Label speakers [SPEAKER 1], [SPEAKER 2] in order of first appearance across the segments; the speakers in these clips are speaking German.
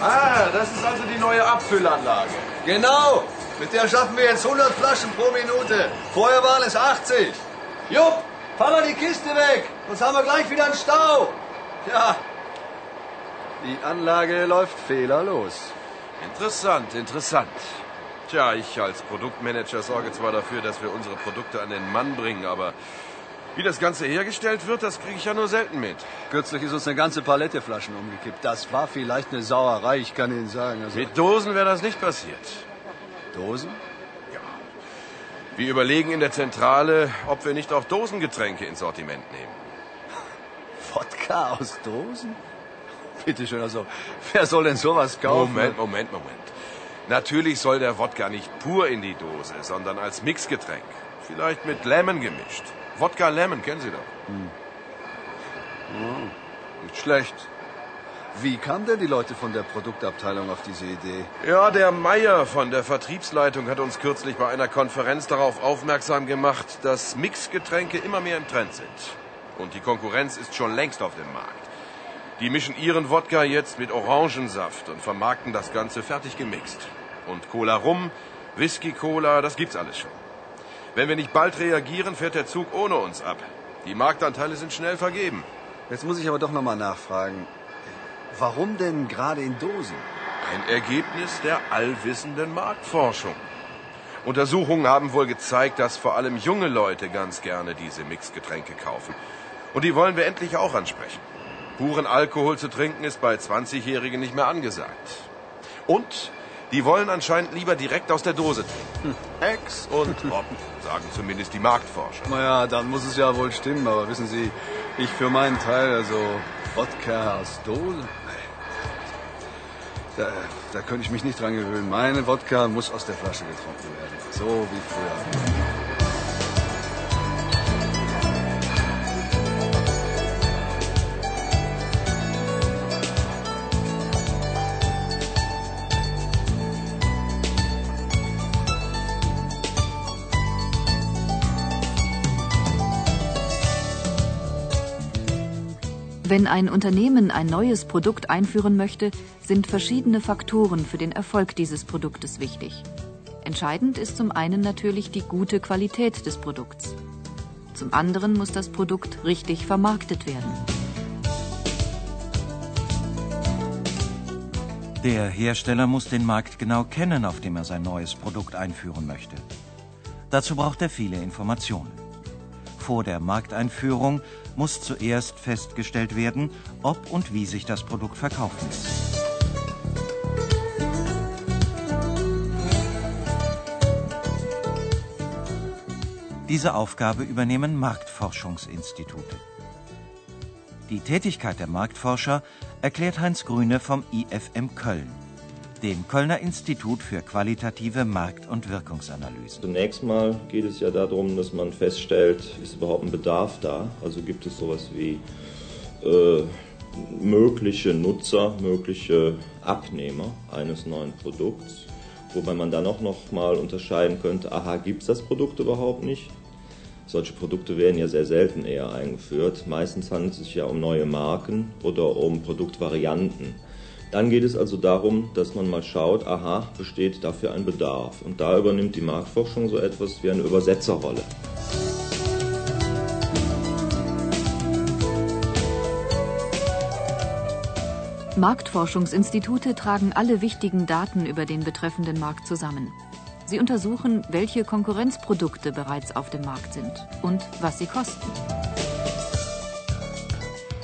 [SPEAKER 1] Ah, das ist also die neue Abfüllanlage.
[SPEAKER 2] Genau. Mit der schaffen wir jetzt 100 Flaschen pro Minute. Vorher waren es 80. Jupp, fahr mal die Kiste weg. Sonst haben wir gleich wieder einen Stau. Ja. Die Anlage läuft fehlerlos.
[SPEAKER 1] Interessant, interessant. Tja, ich als Produktmanager sorge zwar dafür, dass wir unsere Produkte an den Mann bringen, aber wie das Ganze hergestellt wird, das kriege ich ja nur selten mit.
[SPEAKER 2] Kürzlich ist uns eine ganze Palette Flaschen umgekippt. Das war vielleicht eine Sauerei, ich kann Ihnen sagen. Also
[SPEAKER 1] Mit Dosen wäre das nicht passiert.
[SPEAKER 2] Dosen?
[SPEAKER 1] Wir überlegen in der Zentrale, ob wir nicht auch Dosengetränke ins Sortiment nehmen.
[SPEAKER 2] Wodka aus Dosen? Bitte schön, also wer soll denn sowas kaufen?
[SPEAKER 1] Moment, Moment, Moment. Natürlich soll der Wodka nicht pur in die Dose, sondern als Mixgetränk. Vielleicht mit Lemon gemischt. Wodka Lemon, kennen Sie doch.
[SPEAKER 2] Nicht schlecht. Wie kamen denn die Leute von der Produktabteilung auf diese Idee?
[SPEAKER 1] Ja, der Meier von der Vertriebsleitung hat uns kürzlich bei einer Konferenz darauf aufmerksam gemacht, dass Mixgetränke immer mehr im Trend sind. Und die Konkurrenz ist schon längst auf dem Markt. Die mischen ihren Wodka jetzt mit Orangensaft und vermarkten das Ganze fertig gemixt. Und Cola Rum, Whisky Cola, das gibt's alles schon. Wenn wir nicht bald reagieren, fährt der Zug ohne uns ab. Die Marktanteile sind schnell vergeben.
[SPEAKER 2] Jetzt muss ich aber doch nochmal nachfragen. Warum denn gerade in Dosen?
[SPEAKER 1] Ein Ergebnis der allwissenden Marktforschung. Untersuchungen haben wohl gezeigt, dass vor allem junge Leute ganz gerne diese Mixgetränke kaufen. Und die wollen wir endlich auch ansprechen. Puren Alkohol zu trinken ist bei 20-Jährigen nicht mehr angesagt. Und die wollen anscheinend lieber direkt aus der Dose trinken. Ex und Hop, sagen zumindest die Marktforscher.
[SPEAKER 2] Naja, dann muss es ja wohl stimmen, aber wissen Sie, ich für meinen Teil, also Wodka aus Dose, da, da könnte ich mich nicht dran gewöhnen. Meine Wodka muss aus der Flasche getrunken werden, so wie früher.
[SPEAKER 3] Wenn ein Unternehmen ein neues Produkt einführen möchte, sind verschiedene Faktoren für den Erfolg dieses Produktes wichtig. Entscheidend ist zum einen natürlich die gute Qualität des Produkts. Zum anderen muss das Produkt richtig vermarktet werden.
[SPEAKER 4] Der Hersteller muss den Markt genau kennen, auf dem er sein neues Produkt einführen möchte. Dazu braucht er viele Informationen. Vor der Markteinführung muss zuerst festgestellt werden, ob und wie sich das Produkt verkaufen lässt. Diese Aufgabe übernehmen Marktforschungsinstitute. Die Tätigkeit der Marktforscher erklärt Heinz Grüne vom IFM Köln, dem Kölner Institut für qualitative Markt- und Wirkungsanalysen.
[SPEAKER 5] Zunächst mal geht es ja darum, dass man feststellt, ist überhaupt ein Bedarf da? Also gibt es sowas wie äh, mögliche Nutzer, mögliche Abnehmer eines neuen Produkts, wobei man dann auch noch mal unterscheiden könnte, aha, gibt es das Produkt überhaupt nicht? Solche Produkte werden ja sehr selten eher eingeführt. Meistens handelt es sich ja um neue Marken oder um Produktvarianten. Dann geht es also darum, dass man mal schaut, aha, besteht dafür ein Bedarf. Und da übernimmt die Marktforschung so etwas wie eine Übersetzerrolle.
[SPEAKER 3] Marktforschungsinstitute tragen alle wichtigen Daten über den betreffenden Markt zusammen. Sie untersuchen, welche Konkurrenzprodukte bereits auf dem Markt sind und was sie kosten.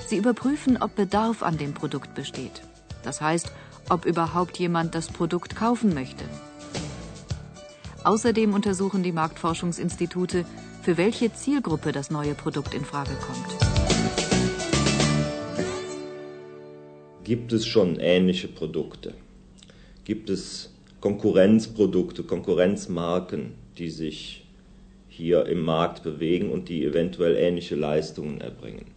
[SPEAKER 3] Sie überprüfen, ob Bedarf an dem Produkt besteht. Das heißt, ob überhaupt jemand das Produkt kaufen möchte. Außerdem untersuchen die Marktforschungsinstitute, für welche Zielgruppe das neue Produkt in Frage kommt.
[SPEAKER 5] Gibt es schon ähnliche Produkte? Gibt es Konkurrenzprodukte, Konkurrenzmarken, die sich hier im Markt bewegen und die eventuell ähnliche Leistungen erbringen?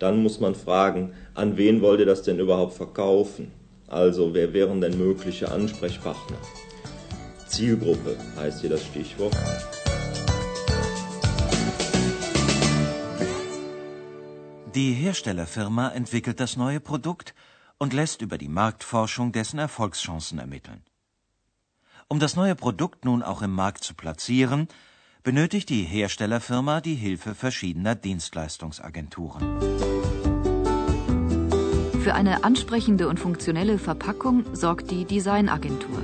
[SPEAKER 5] Dann muss man fragen, an wen wollt ihr das denn überhaupt verkaufen? Also wer wären denn mögliche Ansprechpartner? Zielgruppe heißt hier das Stichwort.
[SPEAKER 4] Die Herstellerfirma entwickelt das neue Produkt und lässt über die Marktforschung dessen Erfolgschancen ermitteln. Um das neue Produkt nun auch im Markt zu platzieren, benötigt die Herstellerfirma die Hilfe verschiedener Dienstleistungsagenturen.
[SPEAKER 3] Für eine ansprechende und funktionelle Verpackung sorgt die Designagentur.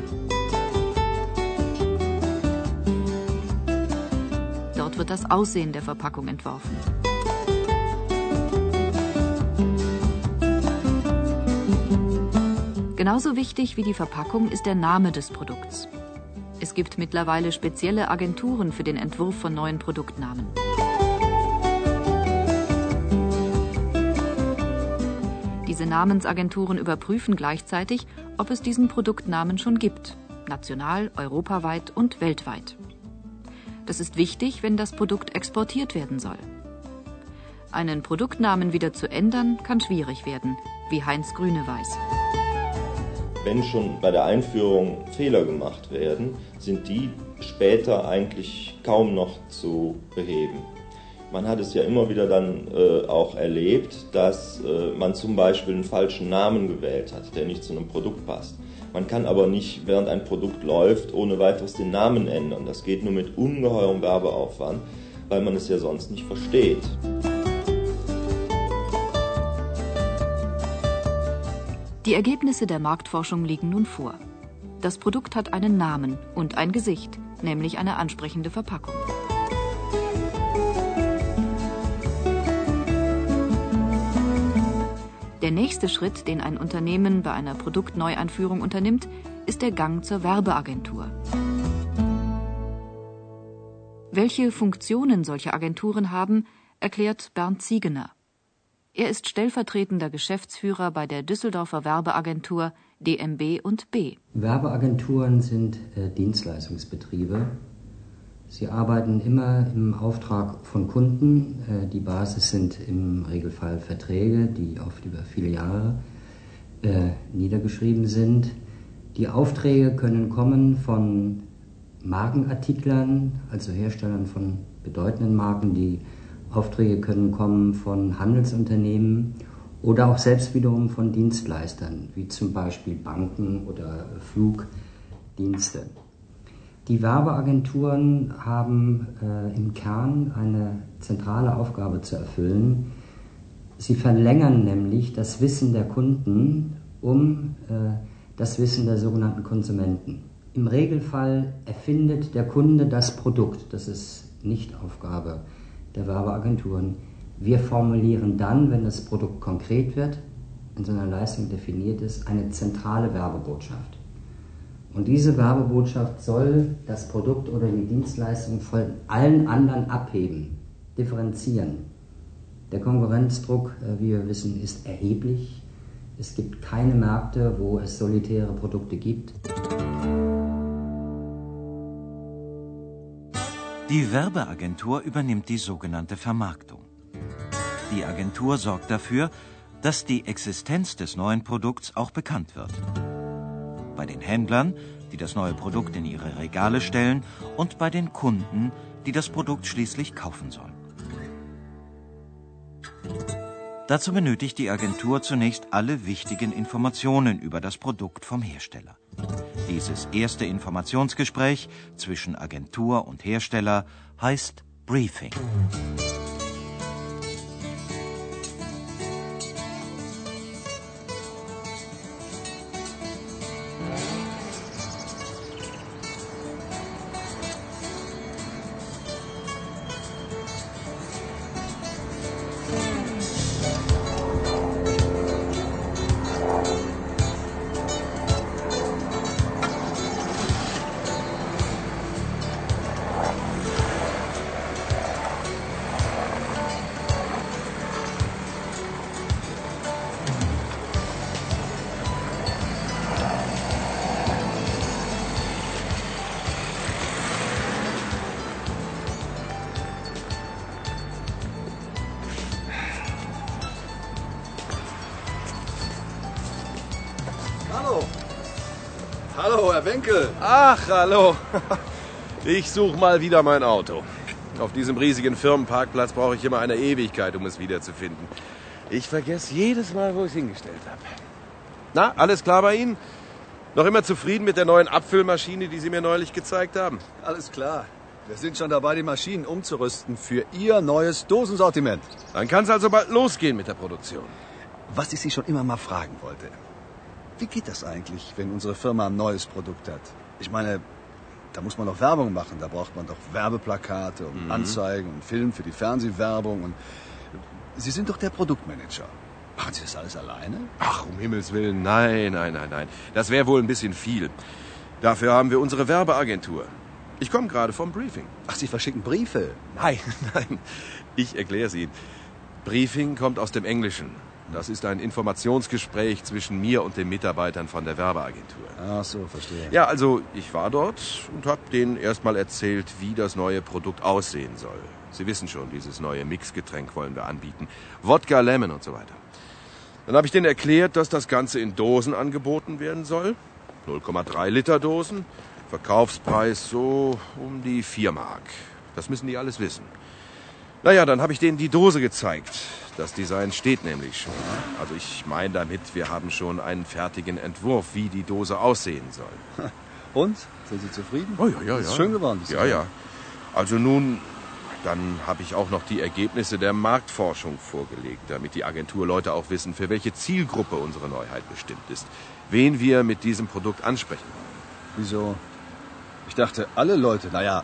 [SPEAKER 3] Dort wird das Aussehen der Verpackung entworfen. Genauso wichtig wie die Verpackung ist der Name des Produkts. Es gibt mittlerweile spezielle Agenturen für den Entwurf von neuen Produktnamen. Diese Namensagenturen überprüfen gleichzeitig, ob es diesen Produktnamen schon gibt, national, europaweit und weltweit. Das ist wichtig, wenn das Produkt exportiert werden soll. Einen Produktnamen wieder zu ändern, kann schwierig werden, wie Heinz Grüne weiß
[SPEAKER 5] wenn schon bei der Einführung Fehler gemacht werden, sind die später eigentlich kaum noch zu beheben. Man hat es ja immer wieder dann äh, auch erlebt, dass äh, man zum Beispiel einen falschen Namen gewählt hat, der nicht zu einem Produkt passt. Man kann aber nicht, während ein Produkt läuft, ohne weiteres den Namen ändern. Das geht nur mit ungeheurem Werbeaufwand, weil man es ja sonst nicht versteht.
[SPEAKER 3] Die Ergebnisse der Marktforschung liegen nun vor. Das Produkt hat einen Namen und ein Gesicht, nämlich eine ansprechende Verpackung. Der nächste Schritt, den ein Unternehmen bei einer Produktneueinführung unternimmt, ist der Gang zur Werbeagentur. Welche Funktionen solche Agenturen haben, erklärt Bernd Ziegener. Er ist stellvertretender Geschäftsführer bei der Düsseldorfer Werbeagentur DMB und B.
[SPEAKER 6] Werbeagenturen sind äh, Dienstleistungsbetriebe. Sie arbeiten immer im Auftrag von Kunden. Äh, die Basis sind im Regelfall Verträge, die oft über viele Jahre äh, niedergeschrieben sind. Die Aufträge können kommen von Markenartiklern, also Herstellern von bedeutenden Marken, die Aufträge können kommen von Handelsunternehmen oder auch selbst wiederum von Dienstleistern, wie zum Beispiel Banken oder Flugdienste. Die Werbeagenturen haben äh, im Kern eine zentrale Aufgabe zu erfüllen. Sie verlängern nämlich das Wissen der Kunden um äh, das Wissen der sogenannten Konsumenten. Im Regelfall erfindet der Kunde das Produkt. Das ist nicht Aufgabe der Werbeagenturen. Wir formulieren dann, wenn das Produkt konkret wird, in so einer Leistung definiert ist, eine zentrale Werbebotschaft. Und diese Werbebotschaft soll das Produkt oder die Dienstleistung von allen anderen abheben, differenzieren. Der Konkurrenzdruck, äh, wie wir wissen, ist erheblich. Es gibt keine Märkte, wo es solitäre Produkte gibt.
[SPEAKER 4] Die Werbeagentur übernimmt die sogenannte Vermarktung. Die Agentur sorgt dafür, dass die Existenz des neuen Produkts auch bekannt wird. Bei den Händlern, die das neue Produkt in ihre Regale stellen, und bei den Kunden, die das Produkt schließlich kaufen sollen. Dazu benötigt die Agentur zunächst alle wichtigen Informationen über das Produkt vom Hersteller. Dieses erste Informationsgespräch zwischen Agentur und Hersteller heißt Briefing.
[SPEAKER 2] Hallo, Herr Wenkel.
[SPEAKER 1] Ach, hallo. Ich suche mal wieder mein Auto. Auf diesem riesigen Firmenparkplatz brauche ich immer eine Ewigkeit, um es wiederzufinden. Ich vergesse jedes Mal, wo ich es hingestellt habe. Na, alles klar bei Ihnen? Noch immer zufrieden mit der neuen Abfüllmaschine, die Sie mir neulich gezeigt haben?
[SPEAKER 2] Alles klar. Wir sind schon dabei, die Maschinen umzurüsten für Ihr neues Dosensortiment.
[SPEAKER 1] Dann kann es also bald losgehen mit der Produktion.
[SPEAKER 2] Was ich Sie schon immer mal fragen wollte. Wie geht das eigentlich, wenn unsere Firma ein neues Produkt hat? Ich meine, da muss man doch Werbung machen. Da braucht man doch Werbeplakate und mhm. Anzeigen und Film für die Fernsehwerbung. Und Sie sind doch der Produktmanager. Machen Sie das alles alleine?
[SPEAKER 1] Ach, um Himmels Willen, nein, nein, nein, nein. Das wäre wohl ein bisschen viel. Dafür haben wir unsere Werbeagentur. Ich komme gerade vom Briefing.
[SPEAKER 2] Ach, Sie verschicken Briefe?
[SPEAKER 1] Nein, nein. Ich erkläre Sie. Briefing kommt aus dem Englischen. Das ist ein Informationsgespräch zwischen mir und den Mitarbeitern von der Werbeagentur.
[SPEAKER 2] Ach so, verstehe.
[SPEAKER 1] Ja, also ich war dort und habe denen erstmal erzählt, wie das neue Produkt aussehen soll. Sie wissen schon, dieses neue Mixgetränk wollen wir anbieten. Wodka, Lemon und so weiter. Dann habe ich denen erklärt, dass das Ganze in Dosen angeboten werden soll. 0,3 Liter Dosen. Verkaufspreis so um die 4 Mark. Das müssen die alles wissen. Naja, dann habe ich denen die Dose gezeigt. Das Design steht nämlich schon. Also ich meine damit, wir haben schon einen fertigen Entwurf, wie die Dose aussehen soll.
[SPEAKER 2] Und? Sind Sie zufrieden?
[SPEAKER 1] Oh ja, ja, ja.
[SPEAKER 2] Ist schön geworden.
[SPEAKER 1] Ja, ja. Also nun, dann habe ich auch noch die Ergebnisse der Marktforschung vorgelegt, damit die Agenturleute auch wissen, für welche Zielgruppe unsere Neuheit bestimmt ist. Wen wir mit diesem Produkt ansprechen wollen.
[SPEAKER 2] Wieso? Ich dachte, alle Leute, naja,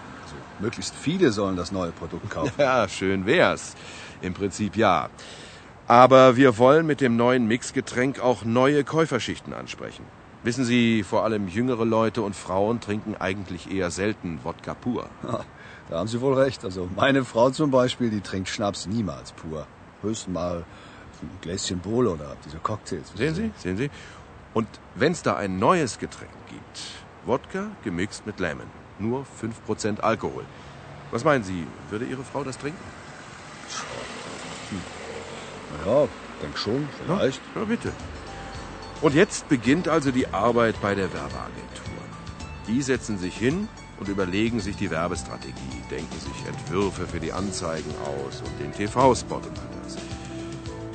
[SPEAKER 2] möglichst viele sollen das neue Produkt kaufen.
[SPEAKER 1] Ja, schön wär's. Im Prinzip ja. Aber wir wollen mit dem neuen Mixgetränk auch neue Käuferschichten ansprechen. Wissen Sie, vor allem jüngere Leute und Frauen trinken eigentlich eher selten Wodka pur.
[SPEAKER 2] da haben Sie wohl recht. Also meine Frau zum Beispiel, die trinkt Schnaps niemals pur. Höchstens mal ein Gläschen Bohle oder diese Cocktails.
[SPEAKER 1] Sehen Sie, sehen Sie. Und wenn es da ein neues Getränk gibt, Wodka gemixt mit Lemon, nur 5% Alkohol. Was meinen Sie, würde Ihre Frau das trinken?
[SPEAKER 2] Ja, denk schon, vielleicht.
[SPEAKER 1] Ja, ja, bitte. Und jetzt beginnt also die Arbeit bei der Werbeagentur. Die setzen sich hin und überlegen sich die Werbestrategie, denken sich Entwürfe für die Anzeigen aus und den TV-Spot und all das.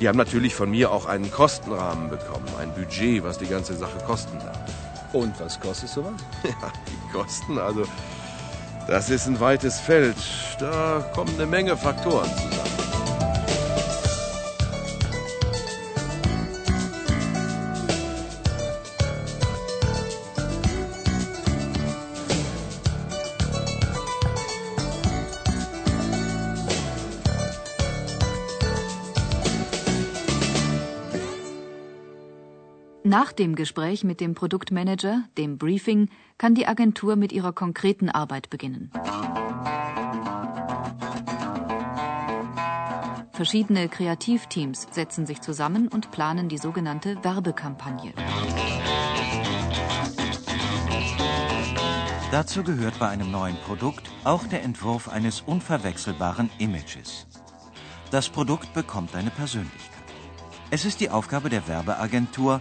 [SPEAKER 1] Die haben natürlich von mir auch einen Kostenrahmen bekommen, ein Budget, was die ganze Sache kosten darf.
[SPEAKER 2] Und was kostet sowas?
[SPEAKER 1] Ja, die Kosten, also das ist ein weites Feld. Da kommen eine Menge Faktoren zusammen.
[SPEAKER 3] Nach dem Gespräch mit dem Produktmanager, dem Briefing, kann die Agentur mit ihrer konkreten Arbeit beginnen. Verschiedene Kreativteams setzen sich zusammen und planen die sogenannte Werbekampagne.
[SPEAKER 4] Dazu gehört bei einem neuen Produkt auch der Entwurf eines unverwechselbaren Images. Das Produkt bekommt eine Persönlichkeit. Es ist die Aufgabe der Werbeagentur,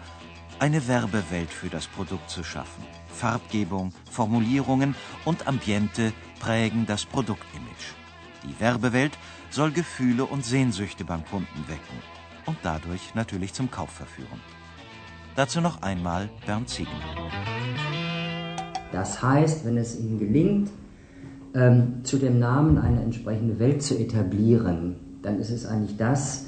[SPEAKER 4] eine Werbewelt für das Produkt zu schaffen. Farbgebung, Formulierungen und Ambiente prägen das Produktimage. Die Werbewelt soll Gefühle und Sehnsüchte beim Kunden wecken und dadurch natürlich zum Kauf verführen. Dazu noch einmal Bernd Ziegler.
[SPEAKER 6] Das heißt, wenn es Ihnen gelingt, ähm, zu dem Namen eine entsprechende Welt zu etablieren, dann ist es eigentlich das,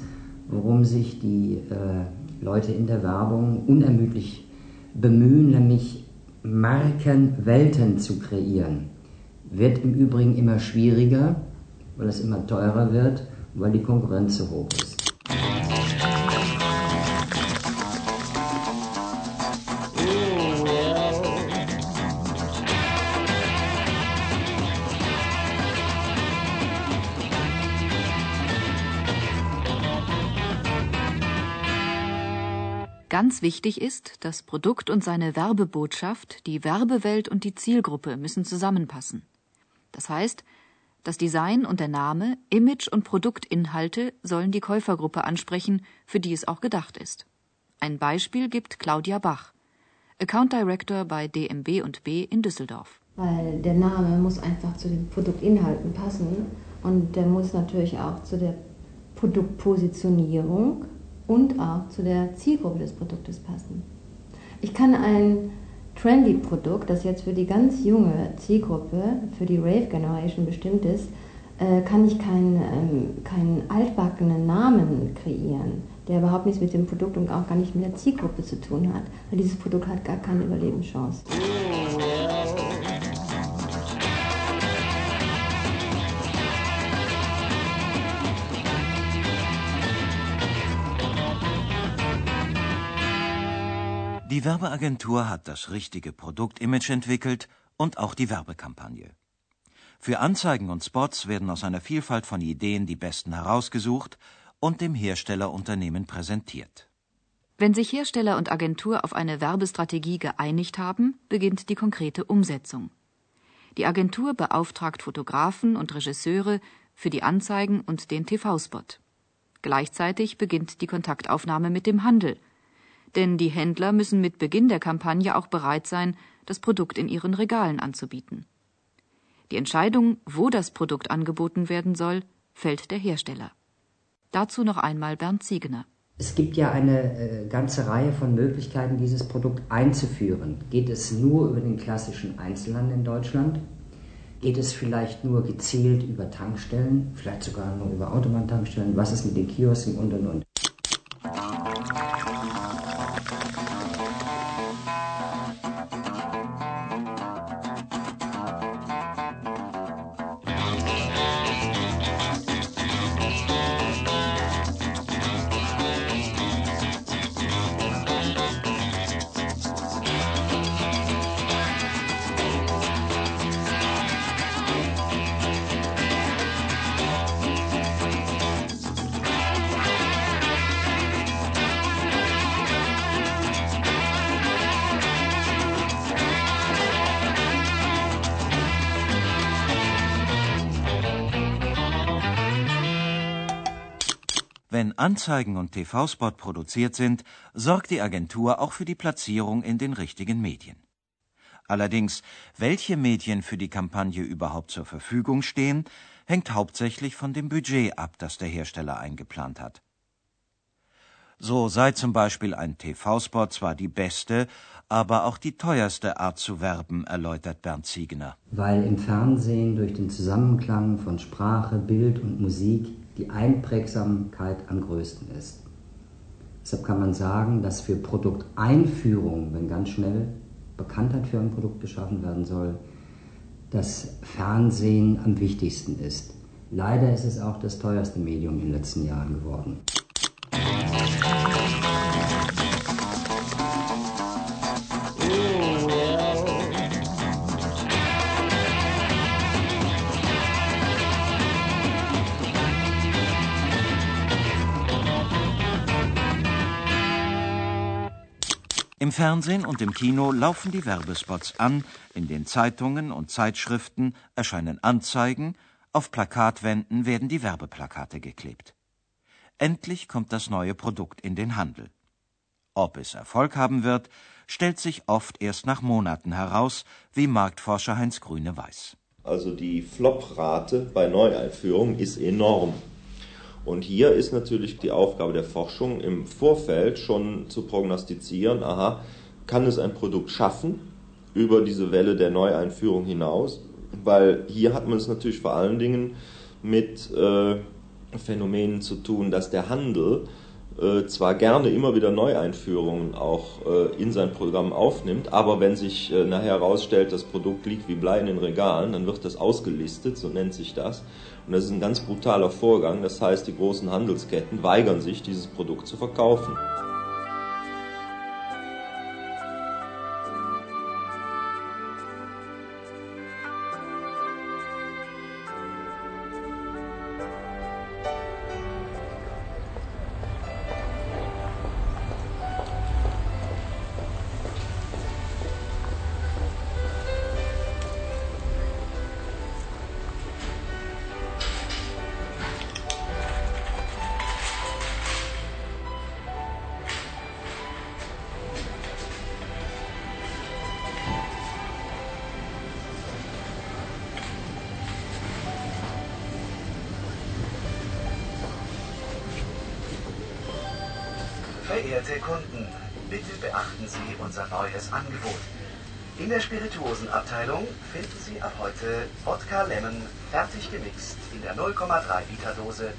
[SPEAKER 6] worum sich die äh, Leute in der Werbung unermüdlich bemühen, nämlich Markenwelten zu kreieren. Wird im Übrigen immer schwieriger, weil es immer teurer wird, weil die Konkurrenz so hoch ist.
[SPEAKER 3] Ganz wichtig ist, das Produkt und seine Werbebotschaft, die Werbewelt und die Zielgruppe müssen zusammenpassen. Das heißt, das Design und der Name, Image und Produktinhalte sollen die Käufergruppe ansprechen, für die es auch gedacht ist. Ein Beispiel gibt Claudia Bach, Account Director bei DMB und B in Düsseldorf.
[SPEAKER 7] Weil der Name muss einfach zu den Produktinhalten passen und der muss natürlich auch zu der Produktpositionierung und auch zu der Zielgruppe des Produktes passen. Ich kann ein trendy Produkt, das jetzt für die ganz junge Zielgruppe, für die Rave Generation bestimmt ist, äh, kann ich keinen, ähm, keinen altbackenen Namen kreieren, der überhaupt nichts mit dem Produkt und auch gar nicht mit der Zielgruppe zu tun hat. Weil dieses Produkt hat gar keine Überlebenschance.
[SPEAKER 4] Die Werbeagentur hat das richtige Produktimage entwickelt und auch die Werbekampagne. Für Anzeigen und Spots werden aus einer Vielfalt von Ideen die besten herausgesucht und dem Herstellerunternehmen präsentiert.
[SPEAKER 3] Wenn sich Hersteller und Agentur auf eine Werbestrategie geeinigt haben, beginnt die konkrete Umsetzung. Die Agentur beauftragt Fotografen und Regisseure für die Anzeigen und den TV-Spot. Gleichzeitig beginnt die Kontaktaufnahme mit dem Handel, denn die Händler müssen mit Beginn der Kampagne auch bereit sein, das Produkt in ihren Regalen anzubieten. Die Entscheidung, wo das Produkt angeboten werden soll, fällt der Hersteller. Dazu noch einmal Bernd Ziegener.
[SPEAKER 6] Es gibt ja eine äh, ganze Reihe von Möglichkeiten, dieses Produkt einzuführen. Geht es nur über den klassischen Einzelhandel in Deutschland? Geht es vielleicht nur gezielt über Tankstellen, vielleicht sogar nur über Autobahntankstellen? Was ist mit den Kiosken und und und?
[SPEAKER 4] Anzeigen und TV-Spot produziert sind, sorgt die Agentur auch für die Platzierung in den richtigen Medien. Allerdings, welche Medien für die Kampagne überhaupt zur Verfügung stehen, hängt hauptsächlich von dem Budget ab, das der Hersteller eingeplant hat. So sei zum Beispiel ein TV-Spot zwar die beste, aber auch die teuerste Art zu werben, erläutert Bernd Ziegener.
[SPEAKER 6] Weil im Fernsehen durch den Zusammenklang von Sprache, Bild und Musik die Einprägsamkeit am größten ist. Deshalb kann man sagen, dass für Produkteinführung, wenn ganz schnell Bekanntheit für ein Produkt geschaffen werden soll, das Fernsehen am wichtigsten ist. Leider ist es auch das teuerste Medium in den letzten Jahren geworden.
[SPEAKER 4] Im Fernsehen und im Kino laufen die Werbespots an, in den Zeitungen und Zeitschriften erscheinen Anzeigen, auf Plakatwänden werden die Werbeplakate geklebt. Endlich kommt das neue Produkt in den Handel. Ob es Erfolg haben wird, stellt sich oft erst nach Monaten heraus, wie Marktforscher Heinz Grüne weiß.
[SPEAKER 5] Also die Flop-Rate bei Neueinführungen ist enorm. Und hier ist natürlich die Aufgabe der Forschung im Vorfeld schon zu prognostizieren, aha, kann es ein Produkt schaffen über diese Welle der Neueinführung hinaus, weil hier hat man es natürlich vor allen Dingen mit äh, Phänomenen zu tun, dass der Handel äh, zwar gerne immer wieder Neueinführungen auch äh, in sein Programm aufnimmt, aber wenn sich äh, nachher herausstellt, das Produkt liegt wie Blei in den Regalen, dann wird das ausgelistet, so nennt sich das. Und das ist ein ganz brutaler Vorgang. Das heißt, die großen Handelsketten weigern sich, dieses Produkt zu verkaufen.
[SPEAKER 8] Verehrte Kunden, Bitte beachten Sie unser neues Angebot. In der Spirituosenabteilung finden Sie ab heute Wodka Lemon fertig gemixt in der 0,3 Liter Dose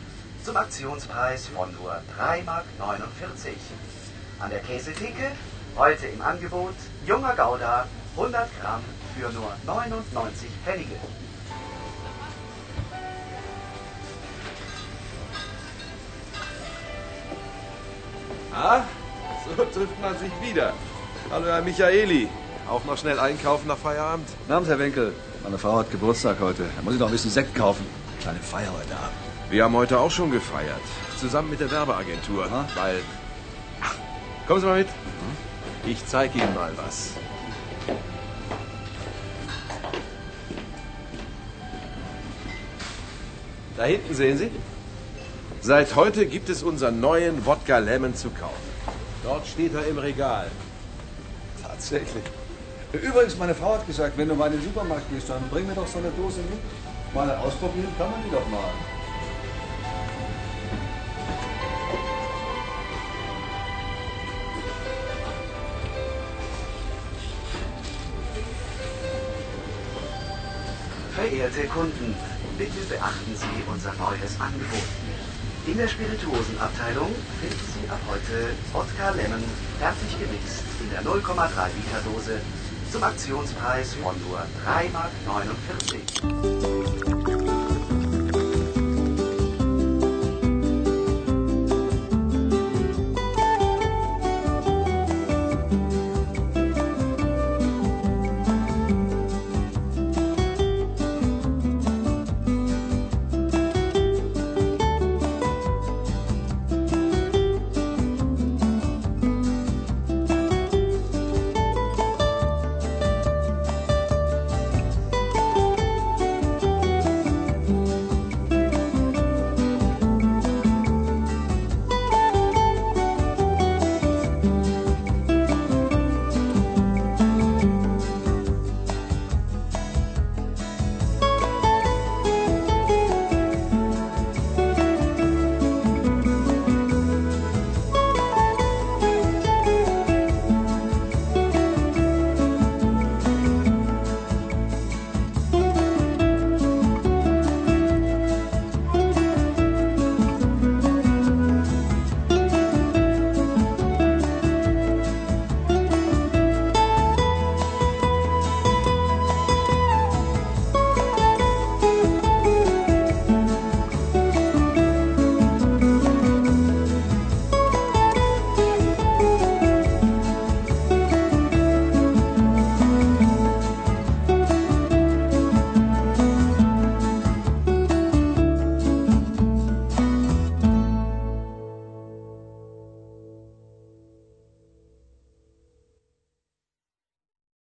[SPEAKER 8] zum Aktionspreis von nur 3,49 Mark. An der Käsetheke heute im Angebot junger Gouda 100 Gramm für nur 99 Pfennige.
[SPEAKER 1] Ah, so trifft man sich wieder. Hallo, Herr Michaeli. Auch noch schnell einkaufen nach Feierabend?
[SPEAKER 2] Guten Abend, Herr Winkel. Meine Frau hat Geburtstag heute. Da muss ich noch ein bisschen Sekt kaufen. Kleine Feier heute Abend.
[SPEAKER 1] Wir haben heute auch schon gefeiert. Zusammen mit der Werbeagentur.
[SPEAKER 2] Aha.
[SPEAKER 1] Weil. Ach, kommen Sie mal mit. Ich zeige Ihnen mal was. Da hinten sehen Sie. Seit heute gibt es unseren neuen Wodka Lemon zu kaufen. Dort steht er im Regal.
[SPEAKER 2] Tatsächlich. Übrigens, meine Frau hat gesagt, wenn du mal in den Supermarkt gehst, dann bring mir doch so eine Dose mit. Mal ausprobieren kann man die doch mal.
[SPEAKER 8] Verehrte Kunden, bitte beachten Sie unser neues Angebot. In der Spirituosenabteilung finden Sie ab heute Wodka Lemon fertig gemixt in der 0,3 Liter Dose zum Aktionspreis von nur 3,49 Mark.